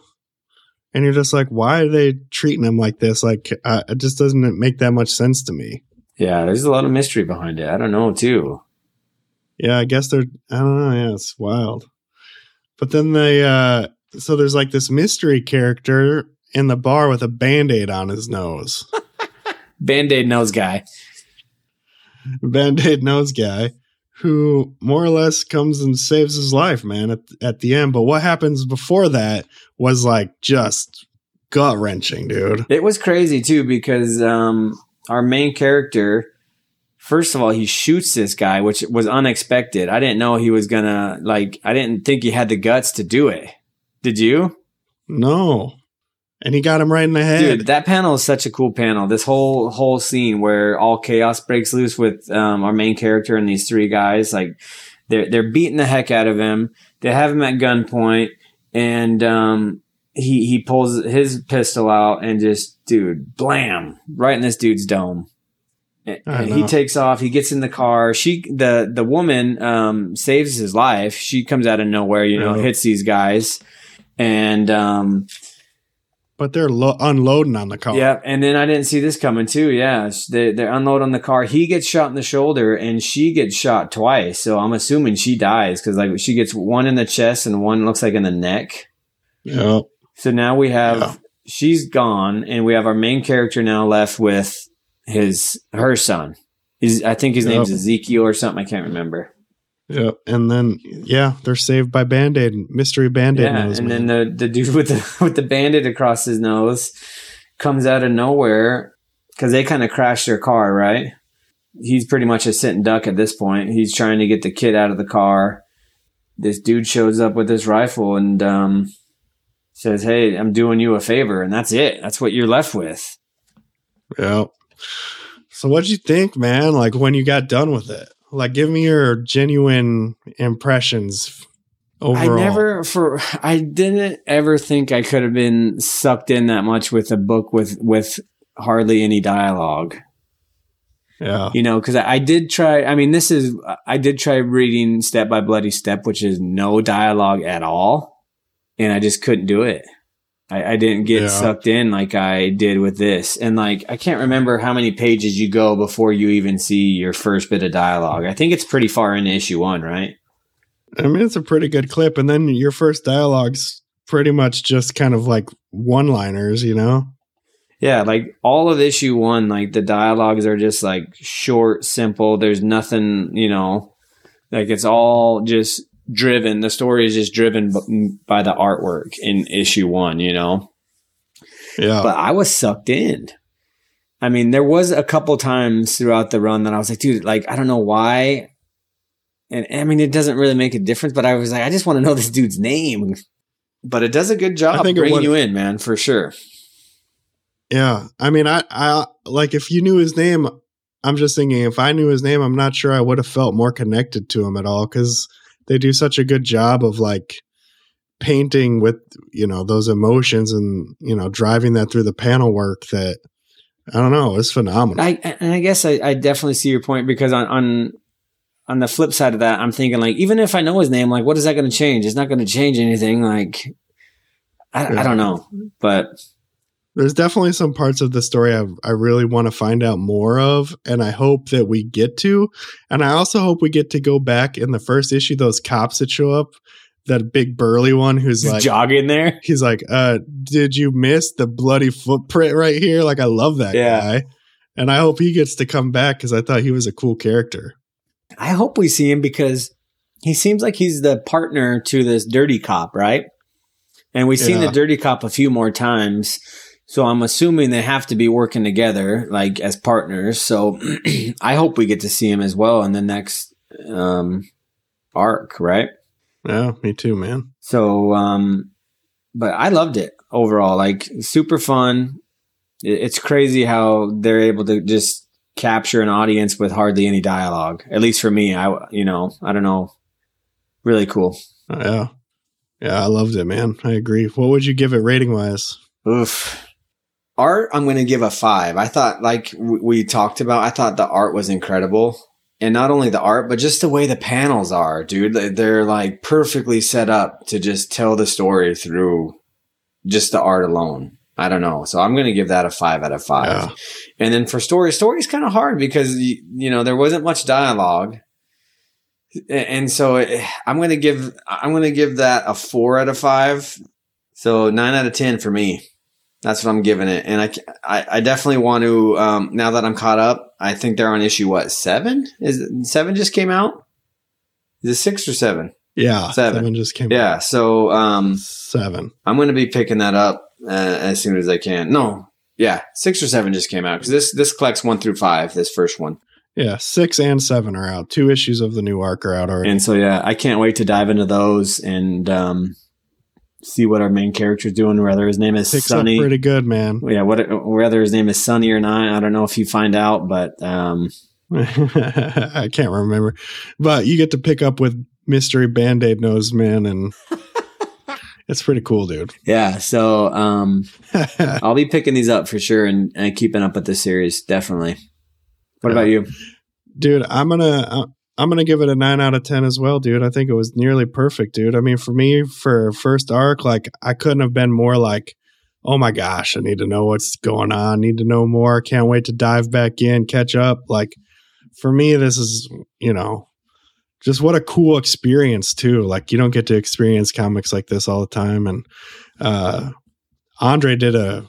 And you're just like, why are they treating him like this? Like, uh, it just doesn't make that much sense to me. yeah, there's a lot of mystery behind it. I don't know too. Yeah, I guess they're I don't know, yeah, it's wild. But then they uh so there's like this mystery character in the bar with a band-aid on his nose. Band-Aid nose guy. band-aid nose guy who more or less comes and saves his life, man, at, at the end. But what happens before that was like just gut wrenching, dude. It was crazy too because um, our main character, first of all, he shoots this guy, which was unexpected. I didn't know he was gonna like. I didn't think he had the guts to do it. Did you, No. And he got him right in the head. dude? That panel is such a cool panel. This whole whole scene where all chaos breaks loose with um, our main character and these three guys, like they're they're beating the heck out of him. They have him at gunpoint, and um, he he pulls his pistol out and just dude blam right in this dude's dome and, he takes off he gets in the car she the the woman um saves his life she comes out of nowhere you know hits these guys and um but they're lo- unloading on the car. yeah and then i didn't see this coming too yeah they, they're unloading the car he gets shot in the shoulder and she gets shot twice so i'm assuming she dies because like she gets one in the chest and one looks like in the neck Yeah. So now we have Yeah. she's gone, and we have our main character now left with his her son. He's, I think his Yep. name's Ezekiel or something. I can't remember. Yeah. And then, yeah, they're saved by band-aid, mystery band-aid yeah, nose, and man. then the the dude with the with the bandit across his nose comes out of nowhere because they kind of crashed their car. Right? He's pretty much a sitting duck at this point. He's trying to get the kid out of the car. This dude shows up with his rifle and um, says, "Hey, I'm doing you a favor," and that's it. That's what you're left with. Yeah. So what'd you think, man? Like when you got done with it? Like give me your genuine impressions overall. I never for I didn't ever think I could have been sucked in that much with a book with with hardly any dialogue. Yeah. You know, because I, I did try. I mean, this is I did try reading Step by Bloody Step, which is no dialogue at all, and I just couldn't do it. I, I didn't get Yeah. sucked in like I did with this, and like I can't remember how many pages you go before you even see your first bit of dialogue. I think it's pretty far into issue one, right? I mean, it's a pretty good clip. And then your first dialogue's pretty much just kind of like one liners, you know? Yeah, like all of issue one, like the dialogues are just like short, simple. There's nothing, you know, like it's all just driven. The story is just driven by the artwork in issue one, you know. Yeah. But I was sucked in. I mean, there was a couple times throughout the run that I was like, dude, like I don't know why. And I mean, it doesn't really make a difference, but I was like, I just want to know this dude's name. But it does a good job bringing you in, man, for sure. yeah. I mean, I, I, like if you knew his name, I'm just thinking if I knew his name, I'm not sure I would have felt more connected to him at all because they do such a good job of like painting with you know those emotions and you know driving that through the panel work that I don't know, it's phenomenal. I and I guess I, I definitely see your point because on on on the flip side of that, I'm thinking like even if I know his name, like what is that going to change? It's not going to change anything. Like I, Yeah. I don't know, but There's definitely some parts of the story I, I really want to find out more of, and I hope that we get to. And I also hope we get to go back in the first issue, those cops that show up, that big burly one who's like, jogging there. he's like, uh, did you miss the bloody footprint right here? Like, I love that Yeah. guy. And I hope he gets to come back because I thought he was a cool character. I hope we see him because he seems like he's the partner to this dirty cop, right? And we've seen Yeah. the dirty cop a few more times. So I'm assuming they have to be working together, like as partners. So I hope we get to see him as well in the next um, arc, right? Yeah, me too, man. So, um, but I loved it overall. Like super fun. It's crazy how they're able to just capture an audience with hardly any dialogue. At least for me, I you know I don't know. Really cool. Yeah. Yeah, I loved it, man. I agree. What would you give it rating wise? Oof. Art, I'm going to give a five. I thought, like we talked about, I thought the art was incredible. And not only the art, but just the way the panels are, dude. They- They're like perfectly set up to just tell the story through just the art alone. I don't know. So I'm going to give that a five out of five. Yeah. And then for story, story's kind of hard because you know there wasn't much dialogue, and so eh, I'm gonna give I'm gonna give that a four out of five. So nine out of ten for me. That's what I'm giving it, and I I, I definitely want to. Um, now that I'm caught up, I think they're on issue what seven? Is it, seven just came out? Is it six or seven? Yeah. Seven. just came Yeah. So um, Seven. I'm going to be picking that up uh, as soon as I can. No, yeah, six or seven just came out because this this collects one through five. This first one, Yeah, six and seven are out. Two issues of the new arc are out already. and so yeah, I can't wait to dive into those and um, see what our main character's doing. Whether his name is Picks Sunny, pretty good, man. yeah, what whether his name is Sunny or not, I don't know if you find out, but um, I can't remember, but you get to pick up with mystery band aid nose man, and it's pretty cool, dude. yeah. So um, I'll be picking these up for sure and, and keeping up with the series definitely. What Yeah. about you? dude i'm gonna uh, i'm gonna give it a 9 out of 10 as well dude. I think it was nearly perfect dude. I mean for me for first arc like i couldn't have been more like oh my gosh i need to know what's going on. Need to know more. Can't wait to dive back in catch up. Like for me this is you know just what a cool experience too. Like you don't get to experience comics like this all the time. And uh andre did a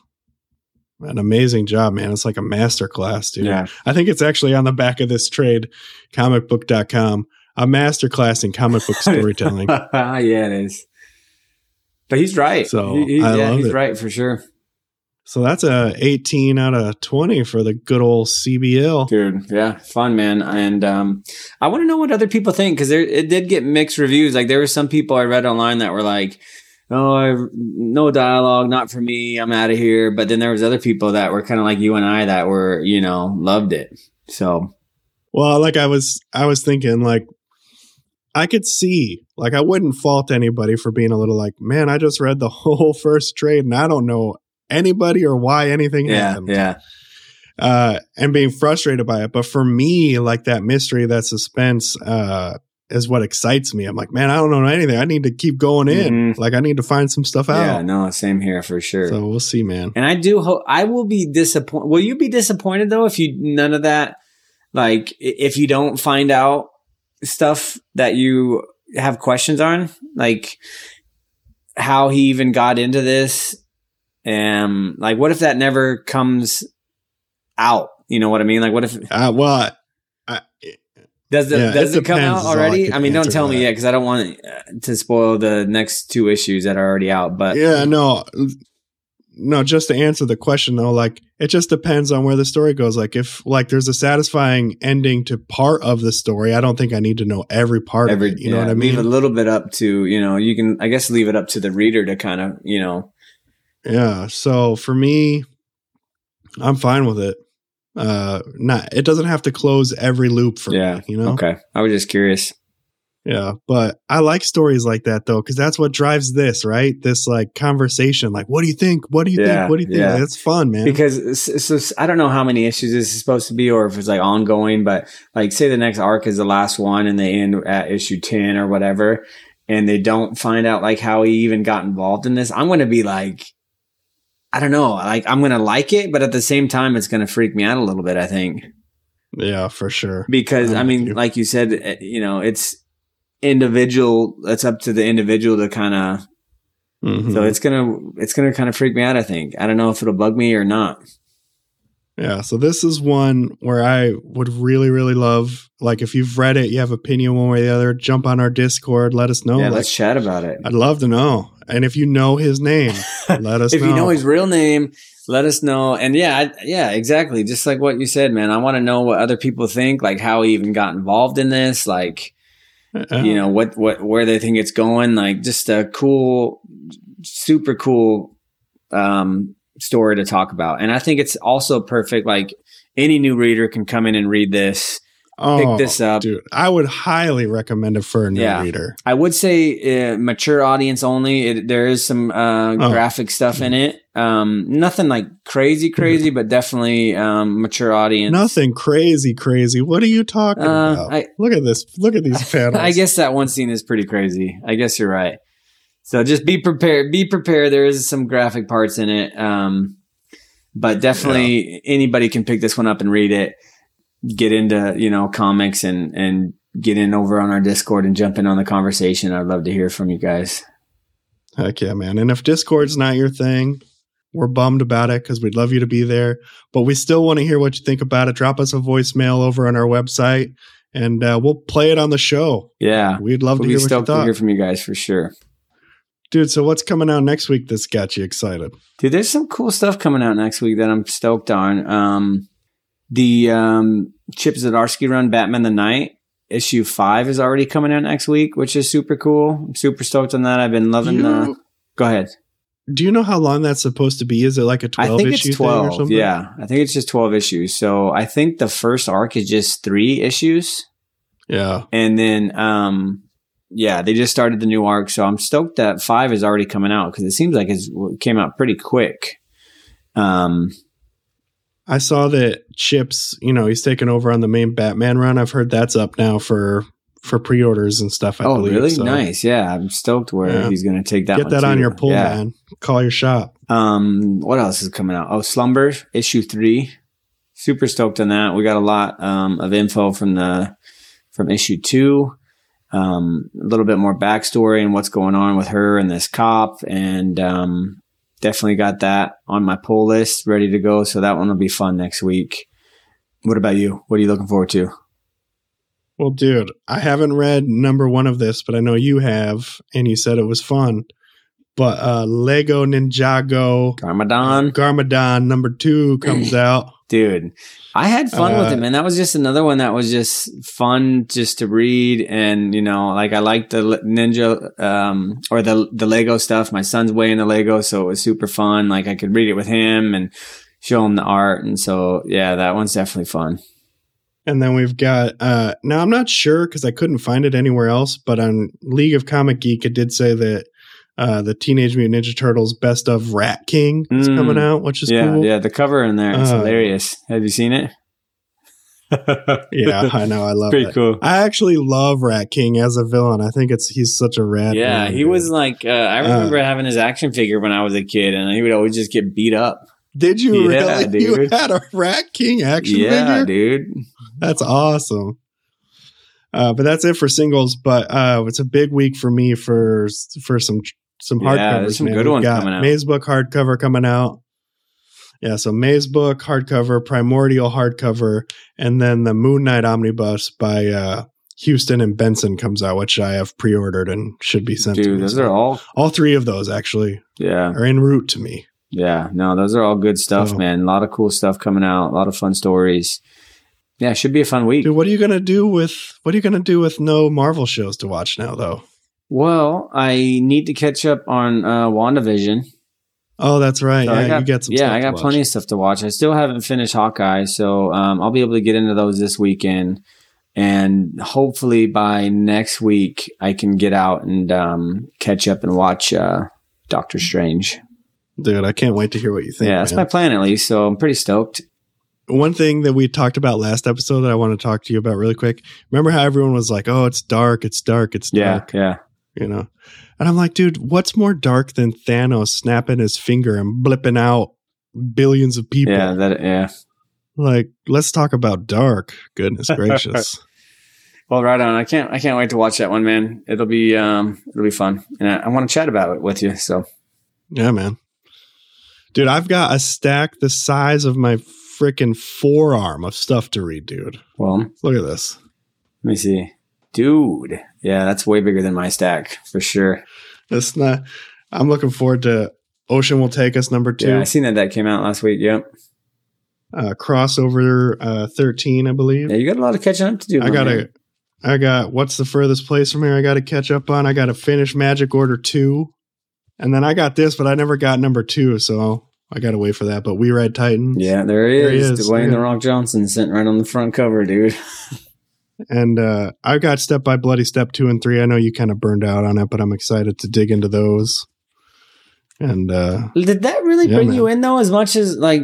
an amazing job man it's like a master class dude Yeah, I think it's actually on the back of this trade, comicbook.com, a masterclass in comic book storytelling. yeah, it is. But he's right. So, He- he- yeah, he's it. right for sure, so that's a 18 out of 20 for the good old CBL. dude. Yeah, fun man. And um, I want to know what other people think because it did get mixed reviews. Like there were some people I read online that were like, "Oh, I, no dialogue, not for me. I'm out of here." But then there was other people that were kind of like you and I that were, you know, loved it. So Well, like I was I was thinking like I could see like I wouldn't fault anybody for being a little like, man, I just read the whole first trade and I don't know anybody or why anything yeah, happened. yeah, uh, and being frustrated by it. But for me, like that mystery, that suspense, uh, is what excites me. I'm like, man, I don't know anything. I need to keep going in. Mhm. Like, I need to find some stuff out. yeah. No, same here for sure. So we'll see, man. And I do hope I will be disappointed. Will you be disappointed though if you none of that, like if you don't find out stuff that you have questions on, like how he even got into this, and like what if that never comes out? You know what I mean? Like what if Uh, well, I, does it Yeah, does it it come out all I already? I, mean, don't tell me yet because I don't want uh, to spoil the next two issues that are already out. But yeah, no, no. Just to answer the question though, like it just depends on where the story goes. Like if like there's a satisfying ending to part of the story, I don't think I need to know every part every of it. You know what I mean? leave a little bit up to you know you can i guess leave it up to the reader to kind of you know Yeah. So for me, I'm fine with it. Uh, not it doesn't have to close every loop for Yeah. me. You know. okay i was just curious Yeah, but I like stories like that though, because that's what drives this, right? This like conversation, like, what do you think? What do you Yeah, think? What do you think? yeah. It's fun, man. because it's, it's, I don't know how many issues this is supposed to be or if it's like ongoing, but like say the next arc is the last one and they end at issue 10 or whatever, and they don't find out like how he even got involved in this, I'm going to be like, I don't know, like I'm going to like it, but at the same time, it's going to freak me out a little bit, I think. yeah, for sure. because I'm I mean, you. like you said, uh, you know, it's individual. It's up to the individual to kind of. Mhm. So it's gonna it's gonna kind of freak me out. I think I don't know if it'll bug me or not. Yeah, so this is one where I would really, really love, like, if you've read it, you have opinion one way or the other, jump on our Discord, let us know. yeah, Like, let's chat about it. I'd love to know. And if you know his name, let us know. if know. you know his real name, let us know. And yeah, I, yeah, exactly. Just like what you said, man. I want to know what other people think, like how he even got involved in this, like Uh, you know what what where they think it's going. Like just a cool, super cool um, story to talk about. And I think it's also perfect. Like any new reader can come in and read this. oh, this up. Dude, I would highly recommend it for a new Yeah. reader. I would say uh, mature audience only. It, there is some uh, Oh. graphic stuff in it. Um, nothing like crazy, crazy, but definitely um, mature audience. Nothing crazy, crazy. What are you talking Uh, about? I- look at this. Look at these panels. I guess that one scene is pretty crazy. I guess you're right. So just be prepared. Be prepared. There is some graphic parts in it, um, but definitely anybody can pick this one up and read it. Get into you know comics and and get in over on our Discord and jump in on the conversation. I'd love to hear from you guys. Heck yeah, man. And if Discord's not your thing, we're bummed about it because we'd love you to be there. But we still want to hear what you think about it. Drop us a voicemail over on our website and uh, we'll play it on the show. Yeah, We'd love we'll to hear what you stoked to hear from you guys for sure. Dude, so what's coming out next week that's got you excited? Dude, there's some cool stuff coming out next week that I'm stoked on. Um, the um, Chip Zdarsky run, Batman the Knight, issue five is already coming out next week, which is super cool. I'm super stoked on that. I've been loving You- the. Go ahead. Do you know how long that's supposed to be? Is it like a 12 think issue it's thing or 12. something? Yeah, I think it's just 12 issues. So I think the first arc is just three issues. Yeah. And then, um, yeah, they just started the new arc. So I'm stoked that five is already coming out because it seems like it's, it came out pretty quick. Um, I saw that Chips, you know, he's taken over on the main Batman run. I've heard that's up now for for pre-orders and stuff. I oh, believe. really? So Nice. Yeah, I'm stoked where Yeah. he's going to take that. Get that on your pull, Yeah. man. Call your shop. Um, what else is coming out? Oh, Slumber issue three. Super stoked on that. We got a lot um, of info from the from issue two. Um, a little bit more backstory and what's going on with her and this cop, and um, definitely got that on my pull list, ready to go. So that one will be fun next week. What about you? What are you looking forward to? Well, dude, I haven't read number one of this, but I know you have, and you said it was fun. But uh Lego Ninjago Ramadan, Garmadon number two comes out. dude. I had fun with Uh, it, man. That was just another one that was just fun just to read, and you know, like I like the ninja um, or the the Lego stuff. My son's way into Lego, so it was super fun. Like I could read it with him and show him the art, and so yeah, that one's definitely fun. And then we've got uh now I'm not sure because I couldn't find it anywhere else, but on League of Comic Geek it did say that uh the Teenage Mutant Ninja Turtles best of Rat King is Mm. coming out, which is yeah, cool. yeah, the cover in there is Uh, hilarious. Have you seen it? Yeah, I know, I love pretty it. cool. I actually love Rat King as a villain. I think it's he's such a rat. Yeah, villain, he dude. was like uh, I remember having his action figure when I was a kid, and he would always just get beat up. Did you Yeah, really? You had a Rat King action yeah, figure? dude. That's awesome. Uh, but that's it for singles. But uh, it's a big week for me for for some some Yeah, hardcovers. there's some man. good We've ones got coming out. Mazebook hardcover coming out. Yeah, so Mazebook hardcover, Primordial hardcover, and then the Moon Knight omnibus by uh, Huston and Benson comes out, which I have pre-ordered and should be sent. to Dude, me. those So are all all three of those actually yeah. are en route to me. Yeah, no, those are all good stuff, So- man. A lot of cool stuff coming out, a lot of fun stories. Yeah, should be a fun week. Dude, what are you gonna do with what are you gonna do with no Marvel shows to watch now though? Well, I need to catch up on uh WandaVision. Oh, that's right. So yeah, I got, you get some. yeah, I got plenty of stuff to watch. I still haven't finished Hawkeye, so um, I'll be able to get into those this weekend. and hopefully by next week I can get out and um, catch up and watch uh, Doctor Strange. Dude, I can't wait to hear what you think. yeah, that's man. my plan at least. So I'm pretty stoked. one thing that we talked about last episode that I want to talk to you about really quick. Remember how everyone was like, "Oh, it's dark, it's dark, it's Yeah, dark," yeah. You know? And I'm like, dude, what's more dark than Thanos snapping his finger and blipping out billions of people? Yeah, that yeah. Like, let's talk about dark. Goodness gracious. Well, right on. I can't I can't wait to watch that one, man. It'll be um it'll be fun. And I, I want to chat about it with you. So yeah, man. Dude, I've got a stack the size of my freaking forearm of stuff to read, dude. well, Look at this. Let me see. Dude. Yeah, that's way bigger than my stack for sure. It's not I'm looking forward to Ocean Will Take Us number two. Yeah, I seen that that came out last week. Yep. uh, crossover uh, 13, I believe. Yeah, you got a lot of catching up to do. I got to I got what's the furthest place from here I got to catch up on. I got to finish Magic Order 2. And then I got this, but I never got number 2, so I got to wait for that. But We Ride Titans. Yeah, there he There he is. is, Dwayne yeah. the Rock Johnson sitting right on the front cover, dude. And uh, I got Step by Bloody Step 2 and 3. I know you kind of burned out on it, but I'm excited to dig into those. And uh, Did that really Yeah, bring man. you in though, as much as like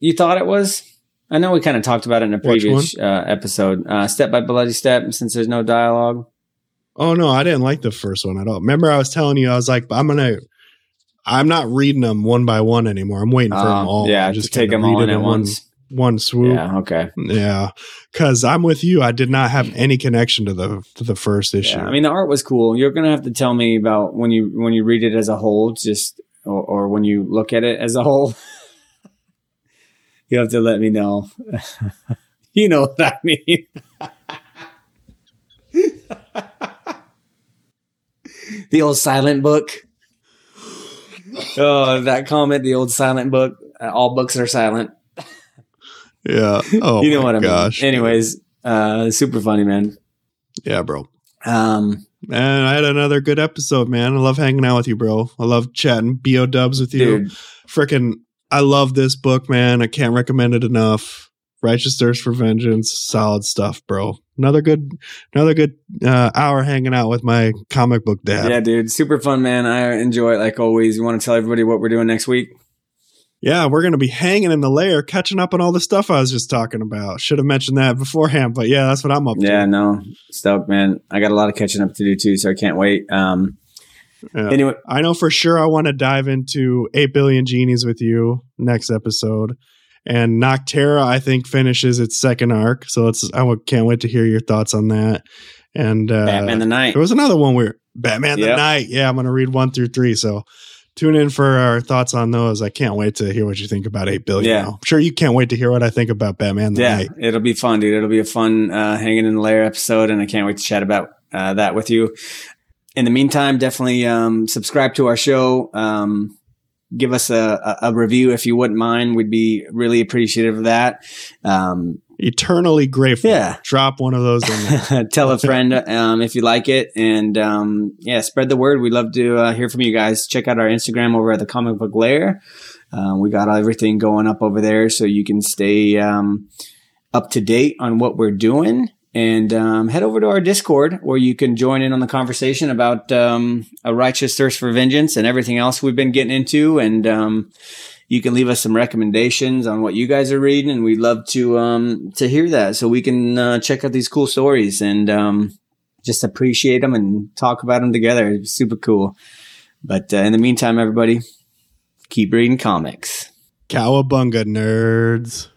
you thought it was? I know we kind of talked about it in a previous uh, episode. Uh, step by bloody step, since there's no dialogue. oh no, I didn't like the first one at all. Remember, I was telling you, I was like, I'm to. I'm not reading them one by one anymore. I'm waiting for them Um, all. yeah, I just take them all in at once. One swoop. Yeah, okay. Yeah, because I'm with you. I did not have any connection to the to the first issue. Yeah, I mean the art was cool. You're gonna have to tell me about when you when you read it as a whole, just or, or when you look at it as a whole. you have to let me know. you know what I mean. the old silent book. Oh, that comment, the old silent book. All books are silent. Yeah. Oh, you know my what I gosh. mean. Anyways, uh, super funny, man. Yeah, bro. Um, And I had another good episode, man. I love hanging out with you, bro. I love chatting bo dubs with you. Freaking, I love this book, man. I can't recommend it enough. Righteous Thirst for Vengeance, solid stuff, bro. Another good, another good uh, hour hanging out with my comic book dad. Yeah, dude, super fun, man. I enjoy it like always. You want to tell everybody what we're doing next week? Yeah, we're gonna be hanging in the lair, catching up on all the stuff I was just talking about. Should have mentioned that beforehand, but yeah, that's what I'm up Yeah, to. Yeah, no, stoked, man. I got a lot of catching up to do too, so I can't wait. Um, Yeah. anyway, I know for sure I want to dive into 8 billion genies with you next episode. And Nocterra, I think, finishes its second arc. So it's I can't wait to hear your thoughts on that. And uh, Batman the Knight. there was another one where Batman the Knight. Yeah, I'm going to read one through three. So tune in for our thoughts on those. I can't wait to hear what you think about 8 billion. Yeah. now. I'm sure you can't wait to hear what I think about Batman the Yeah, Knight. it'll be fun, dude. It'll be a fun uh, hanging in the lair episode, and I can't wait to chat about uh, that with you. In the meantime, definitely um, subscribe to our show. Um, give us a, a, a review if you wouldn't mind. We'd be really appreciative of that. Um, Eternally grateful. Yeah. Drop one of those in there. tell a friend um, if you like it. And um, yeah spread the word. We'd love to uh, hear from you guys. Check out our instagram over at the comic book lair. Um, we got everything going up over there so you can stay um, up to date on what we're doing. And um, head over to our discord where you can join in on the conversation about um, a righteous thirst for vengeance and everything else we've been getting into. And um, you can leave us some recommendations on what you guys are reading and we'd love to um to hear that. So we can uh, check out these cool stories and um just appreciate them and talk about them together. It's super cool. But uh, in the meantime everybody keep reading comics. Cowabunga, nerds.